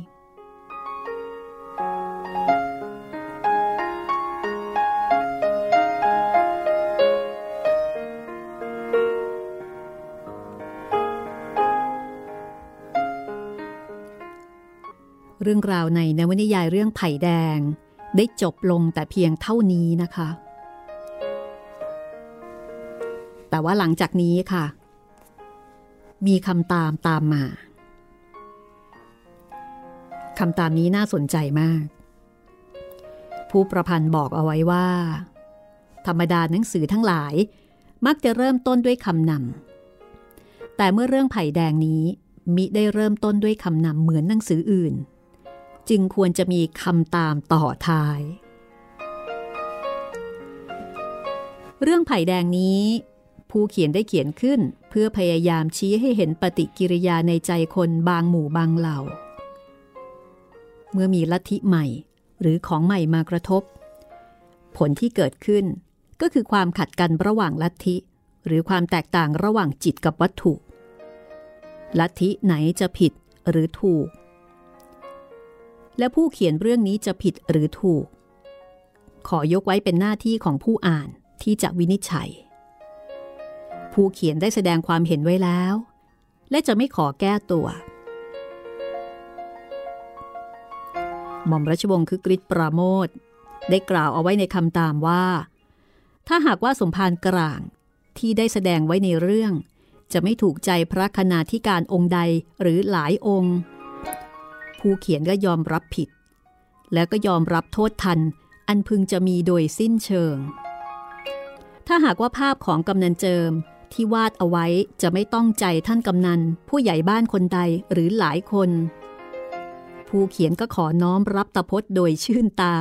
เรื่องราวในนวนิยายเรื่องไผ่แดง ได้จบลงแต่เพียงเท่านี้นะคะ แต่ว่าหลังจากนี้ค่ะ มีคำตามตามมาคำตามนี้น่าสนใจมาก ผู้ประพันธ์บอกเอาไว้ว่า ธรรมดาหนังสือทั้งหลาย มักจะเริ่มต้นด้วยคำนำแต่เมื่อเรื่องไผ่แดงนี้มิได้เริ่มต้นด้วยคำนำเหมือนหนังสืออื่น จึงควรจะมีคำตามต่อท้าย เรื่องไผ่แดงนี้ ผู้เขียนได้เขียนขึ้น เพื่อพยายามชี้ให้เห็นปฏิกิริยาในใจคนบางหมู่บางเหล่า เมื่อมีลัทธิใหม่ หรือของใหม่มากระทบ ผลที่เกิดขึ้น ก็คือความขัดกันระหว่างลัทธิ หรือความแตกต่างระหว่างจิตกับวัตถุลัทธิไหนจะผิดหรือถูก และผู้เขียนเรื่องนี้จะผิดหรือถูก ขอยกไว้เป็นหน้าที่ของผู้อ่านที่จะวินิจฉัย ผู้เขียนได้แสดงความเห็นไว้แล้ว และจะไม่ขอแก้ตัวหม่อมราชวงศ์คือกริชปราโมทได้กล่าวเอาไว้ในคำตามว่า ถ้าหากว่าสมภารกลางที่ได้แสดงไว้ในเรื่อง จะไม่ถูกใจพระคณาธิการองค์ใดหรือหลายองค์ ผู้เขียนก็ยอมรับผิด แล้วก็ยอมรับโทษทัน อันพึงจะมีโดยสิ้นเชิง ถ้าหากว่าภาพของกำนันเจิมที่วาดเอาไว้จะไม่ต้องใจท่านกำนัน ผู้ใหญ่บ้านคนใดหรือหลายคน ผู้เขียนก็ขอน้อมรับตะพดโดยชื่นตา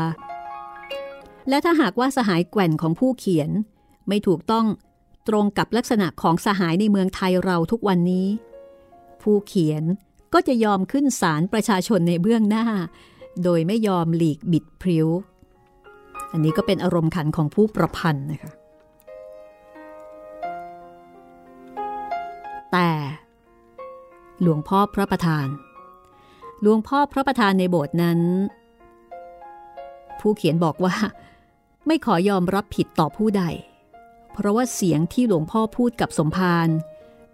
และถ้าหากว่าสหายแกว่นของผู้เขียน ไม่ถูกต้องตรงกับลักษณะของสหายในเมืองไทยเราทุกวันนี้ ผู้เขียน ก็จะยอมขึ้นศาลประชาชนในเบื้องหน้า โดยไม่ยอมหลีกบิดพริ้ว อันนี้ก็เป็นอารมณ์ขันของผู้ประพันธ์นะคะ แต่หลวงพ่อพระประธาน หลวงพ่อพระประธานในโบสถ์นั้น ผู้เขียนบอกว่า ไม่ขอยอมรับผิดต่อผู้ใด เพราะว่าเสียงที่หลวงพ่อพูดกับสมภาร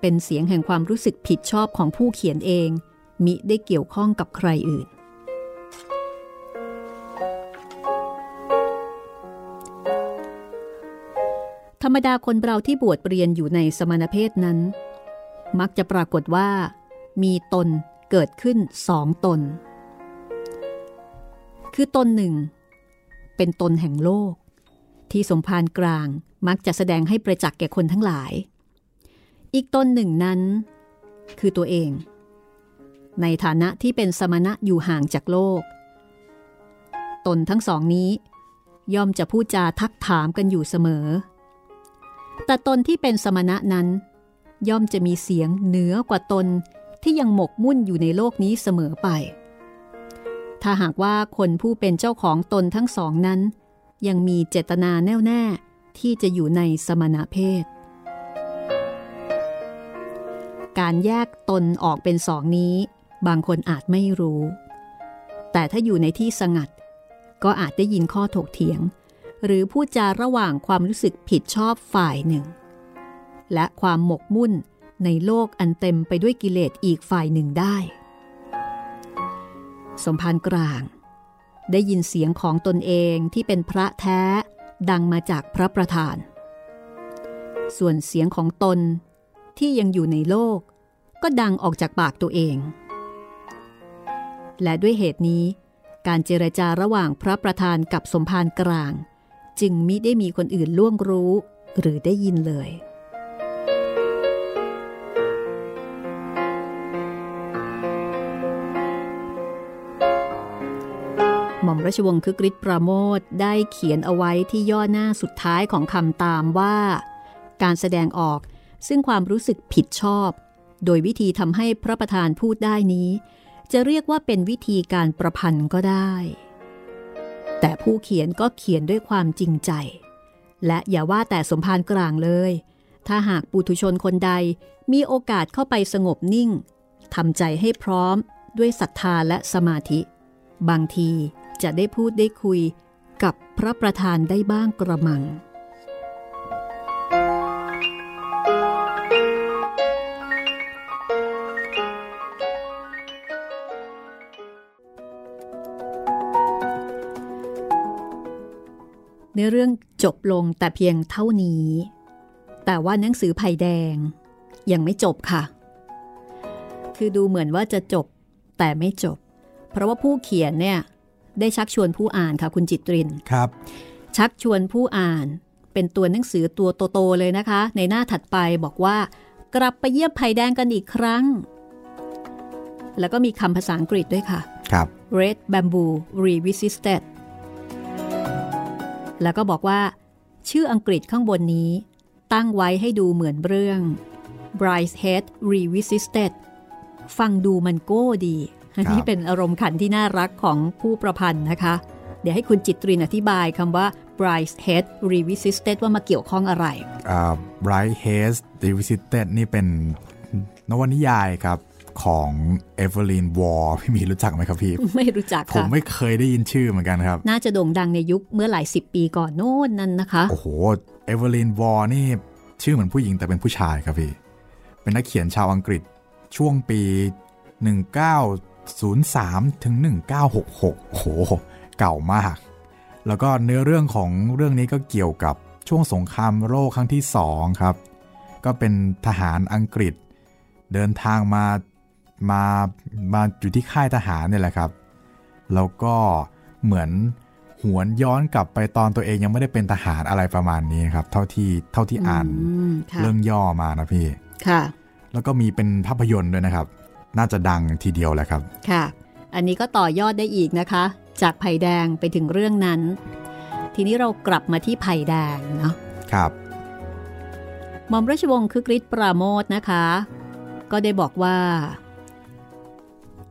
เป็นเสียงแห่งความรู้สึกผิดชอบของผู้เขียนเอง มิได้เกี่ยวข้องกับใครอื่น ธรรมดาคนเราที่บวชเรียนอยู่ในสมณเพศนั้น มักจะปรากฏว่า มีตนเกิดขึ้นสองตน คือตนหนึ่ง เป็นตนแห่งโลก ที่สมภารกลางมักจะแสดงให้ประจักษ์แก่คนทั้งหลาย อีกตนหนึ่งนั้น คือตัวเอง ในฐานะที่เป็นสมณะอยู่ห่างจากโลก ตนทั้งสองนี้ ย่อมจะพูดจาทักถามกันอยู่เสมอ แต่ตนที่เป็นสมณะนั้น ย่อมจะมีเสียงเหนือกว่าตนที่ยังหมกมุ่นอยู่ในโลกนี้เสมอไป ถ้าหากว่าคนผู้เป็นเจ้าของตนทั้งสองนั้น ยังมีเจตนาแน่วแน่ที่จะอยู่ในสมณะเพศ การแยกตนออกเป็นสองนี้ บางคนอาจไม่รู้ แต่ถ้าอยู่ในที่สงัด ก็อาจได้ยินข้อถกเถียง หรือพูดจาระหว่างความรู้สึกผิดชอบฝ่ายหนึ่ง และความหมกมุ่นในโลกอันเต็มไปด้วยกิเลสอีกฝ่ายหนึ่งได้ สมภารกลาง ได้ยินเสียงของตนเองที่เป็นพระแท้ดังมาจากพระประธาน ส่วนเสียงของตนที่ยังอยู่ในโลก ก็ดังออกจากปากตัวเอง และด้วยเหตุนี้ การเจรจาระหว่างพระประธานกับสมภารกลาง จึงมิได้มีคนอื่นล่วงรู้หรือได้ยินเลย หม่อมราชวงศ์คึกฤทธิ์ประโมทได้เขียนเอาไว้ที่ย่อหน้าสุดท้ายของคำตามว่า การแสดงออกซึ่งความรู้สึกผิดชอบ โดยวิธีทำให้พระประธานพูดได้นี้ จะเรียกว่าเป็นวิธีการประพันธ์ก็ได้ แต่ผู้เขียนก็เขียนด้วยความจริงใจ และอย่าว่าแต่สมภารกลางเลย ถ้าหากปุถุชนคนใดมีโอกาสเข้าไปสงบนิ่งทำใจให้พร้อมด้วยศรัทธาและสมาธิ บางทีจะได้พูดได้คุยกับพระประธานได้บ้างกระมัง ในเรื่องจบลงแต่เพียงเท่านี้ แต่ว่าหนังสือไผ่แดง ยังไม่จบค่ะ คือดูเหมือนว่าจะจบแต่ไม่จบ เพราะว่าผู้เขียนเนี่ยได้ชักชวนผู้อ่านค่ะคุณจิตรินครับ ชักชวนผู้อ่านเป็นตัวหนังสือตัวโตๆเลยนะคะ ในหน้าถัดไปบอกว่ากลับไปเยี่ยมไผ่แดงกันอีกครั้ง แล้วก็มีคำภาษาอังกฤษด้วยค่ะครับ Red Bamboo Revisited แล้วก็บอกว่า ชื่ออังกฤษข้างบนนี้ ตั้งไว้ให้ดูเหมือนเรื่อง Brideshead Revisited ฟังดูมันโก้ดีอันนี้เป็นอารมณ์ขันที่น่ารักของผู้ประพันธ์นะคะ เดี๋ยวให้คุณจิตรินอธิบายคำว่า Brideshead Revisited ว่ามาเกี่ยวข้องอะไรอ่า Bright Haze Revisited นี่เป็นนวนิยายครับ ของเอเวอร์ลีนวอร์พี่หมีรู้จักไหมครับพี่ ไม่รู้จักผมค่ะไม่เคยได้ยินชื่อเหมือนกันครับ น่าจะโด่งดังในยุคเมื่อหลายสิบปีก่อนโน่นนั่นนะคะ โอ้โห Evelyn Waugh นี่ ชื่อเหมือนผู้หญิงแต่เป็นผู้ชายครับพี่ เป็นนักเขียนชาวอังกฤษช่วงปี 1903 ถึง 1966 โอ้โห เก่ามาก แล้วก็เนื้อเรื่องของเรื่องนี้ก็เกี่ยวกับช่วงสงครามโลกครั้งที่สองครับ ก็เป็นทหารอังกฤษ เดินทางมา มามาอยู่ที่ค่ายทหารเนี่ยแหละครับ แล้วก็เหมือนหวนย้อนกลับไปตอนตัวเองยังไม่ได้เป็นทหารอะไรประมาณนี้ครับ เท่าที่เท่าที่อ่านมค่ะเรื่องย่อมานะพี่ค่ะ แล้วก็มีเป็นภาพยนตร์ด้วยนะครับ น่าจะดังทีเดียวแหละครับค่ะ อันนี้ก็ต่อยอดได้อีกนะคะ จากไผ่แดงไปถึงเรื่องนั้น ทีนี้เรากลับมาที่ไผ่แดงเนาะครับหม่อมราชวงศ์คึกฤทธิ์ปราโมทนะคะ ก็ได้บอกว่า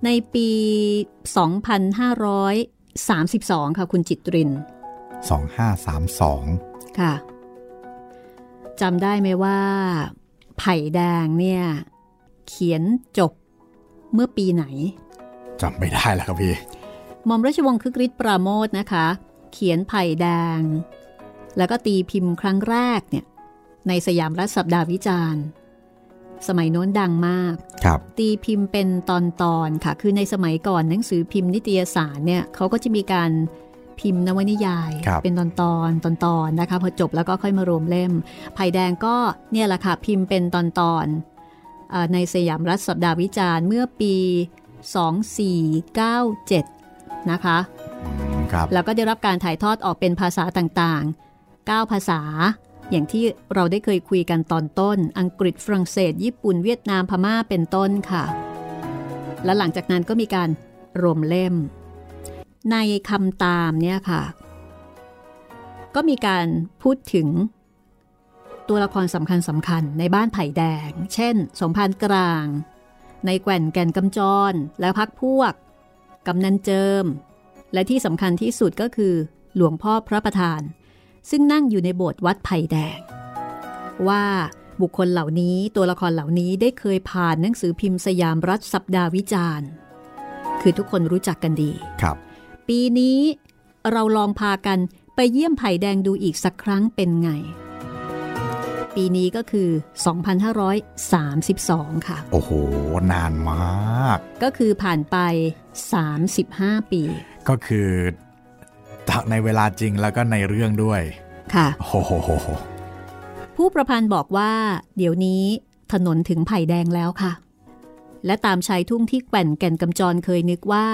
ในปี 2532 ค่ะคุณจิตริน 2532 ค่ะจำได้ไหมว่า ไผ่แดงเนี่ย เขียนจบเมื่อปีไหนจำไม่ได้แล้วครับพี่หม่อมราชวงศ์คึกฤทธิ์ปราโมทนะคะ เขียนไผ่แดง แล้วก็ตีพิมพ์ครั้งแรกเนี่ยในสยามรัฐสัปดาห์วิจารณ์ สมัยโน้นดังมากครับตีพิมพ์เป็นตอนตอนๆค่ะ คือในสมัยก่อนหนังสือพิมพ์นิตยสารเนี่ยเขาก็จะมีการพิมพ์นวนิยายครับเป็นตอนตอนตอนตอนๆนะคะพอจบแล้วก็ค่อยมารวมเล่มไผ่แดงก็เนี่ยแหละค่ะพิมพ์เป็นตอนตอนๆเอ่อในสยามรัฐสัปดาห์วิจารณ์เมื่อปี 2497 นะคะอืมครับแล้วก็ได้รับการถ่ายทอดออกเป็นภาษาต่างๆ 9 ภาษา อย่างที่เราได้เคยคุยกันตอนต้น อังกฤษฝรั่งเศส ญี่ปุ่นเวียดนามพม่าเป็นต้นค่ะ และหลังจากนั้นก็มีการรวมเล่ม ในคำตามเนี่ยค่ะ ก็มีการพูดถึงตัวละครสำคัญสำคัญในบ้านไผ่แดง เช่น สมภารกลาง ในแก่นแก่นกำจร และพักพวกกำนันเจิม และที่สำคัญที่สุดก็คือ หลวงพ่อพระประธาน ซึ่งนั่งอยู่ในโบสถ์วัดไผ่แดง ว่าบุคคลเหล่านี้ตัวละครเหล่านี้ได้เคยผ่านหนังสือพิมพ์สยามรัฐสัปดาห์วิจารณ์ คือทุกคนรู้จักกันดีครับ ปีนี้เราลองพากันไปเยี่ยมไผ่แดงดูอีกสักครั้งเป็นไง ปีนี้ก็คือ 2532 ค่ะ โอ้โห นานมาก ก็คือผ่านไป 35 ปี ก็คือ ในเวลาจริงแล้วก็ในเรื่องด้วย ค่ะโอ้โหผู้ประพันธ์บอกว่า เดี๋ยวนี้ถนนถึงไผ่แดงแล้วค่ะ และตามชายทุ่งที่แก่นแก่นกำจรเคยนึกว่า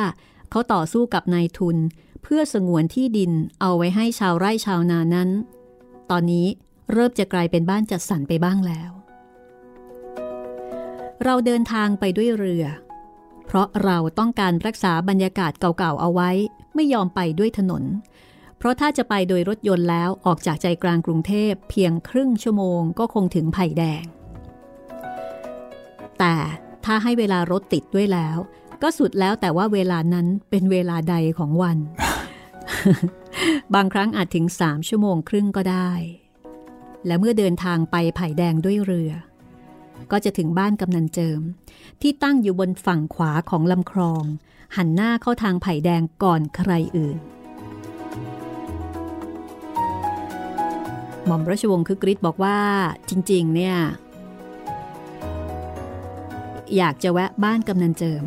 เขาต่อสู้กับนายทุน เพื่อสงวนที่ดินเอาไว้ให้ชาวไร่ชาวนานั้น ตอนนี้เริ่มจะกลายเป็นบ้านจัดสรรไปบ้างแล้ว เราเดินทางไปด้วยเรือ เพราะเราต้องการรักษาบรรยากาศเก่าๆเอาไว้ ไม่ยอมไปด้วยถนน เพราะถ้าจะไปโดยรถยนต์แล้วออกจากใจกลางกรุงเทพเพียงครึ่งชั่วโมงก็คงถึงไผ่แดง แต่ถ้าให้เวลารถติดด้วยแล้ว ก็สุดแล้วแต่ว่าเวลานั้นเป็นเวลาใดของวัน บางครั้งอาจถึงสามชั่วโมงครึ่งก็ได้ และเมื่อเดินทางไปไผ่แดงด้วยเรือก็จะถึงบ้านกำนันเจิม ที่ตั้งอยู่บนฝั่งขวาของลำคลอง หันหน้าเข้าทางไผ่แดงก่อนใครอื่น หม่อมราชวงศ์คึกฤทธิ์บอกว่าจริง ๆ เนี่ย อยากจะแวะบ้านกำนันเจิม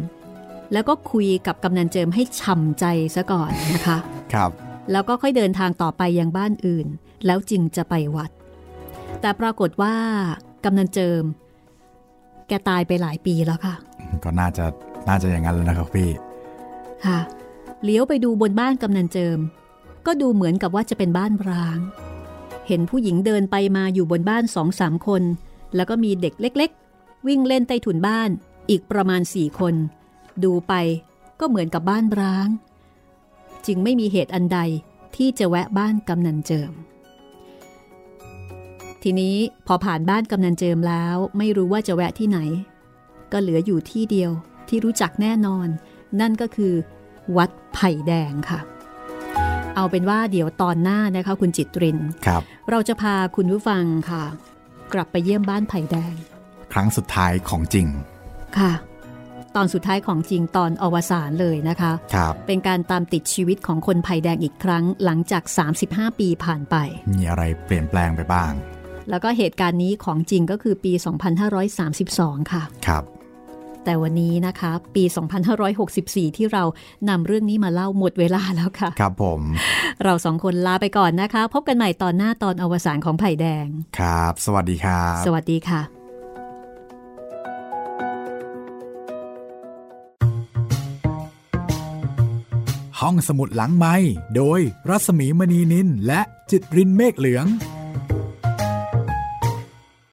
แล้วก็คุยกับกำนันเจิมให้ช่ำใจซะก่อนนะคะ ครับ แล้วก็ค่อยเดินทางต่อไปยังบ้านอื่น แล้วจึงจะไปวัด แต่ปรากฏว่ากำนันเจิม แกตายไปหลายปีแล้วค่ะ ก็น่าจะน่าจะอย่างนั้นแล้วนะครับพี่ ค่ะเลี้ยวไปดูบนบ้านกำนันเจิม ก็ดูเหมือนกับว่าจะเป็นบ้านร้าง เห็นผู้หญิงเดินไปมาอยู่บนบ้านสองสามคน แล้วก็มีเด็กเล็ก ๆ วิ่งเล่นใต้ถุนบ้านอีกประมาณสี่คน ดูไปก็เหมือนกับบ้านร้าง จึงไม่มีเหตุอันใดที่จะแวะบ้านกำนันเจิม ทีนี้พอผ่านบ้านกำนันเจิมแล้ว ไม่รู้ว่าจะแวะที่ไหน ก็เหลืออยู่ที่เดียวที่รู้จักแน่นอน นั่นก็คือ วัดไผ่แดงค่ะ เอาเป็นว่าเดี๋ยวตอนหน้านะคะ คุณจิตรินครับ เราจะพาคุณผู้ฟังค่ะ กลับไปเยี่ยมบ้านไผ่แดง ครั้งสุดท้ายของจริงค่ะ ตอนสุดท้ายของจริงตอนอวสานเลยนะคะครับเป็นการตามติดชีวิตของคนไผ่แดงอีกครั้ง หลังจาก 35 ปีผ่านไป มีอะไรเปลี่ยนแปลงไปบ้างแล้วก็เหตุการณ์นี้ของจริงก็คือปี 2532 ค่ะ ครับ แต่วันนี้นะคะ ปี 2564 ที่เรานำเรื่องนี้มาเล่าหมดเวลาแล้วค่ะ ครับผม เราสองคนลาไปก่อนนะคะ พบกันใหม่ตอนหน้าตอนอวสานของไผ่แดง ครับ สวัสดีครับ สวัสดีค่ะ ห้องสมุดหลังไม้โดยรัสมีมณีนินและจิตรินเมฆเหลือง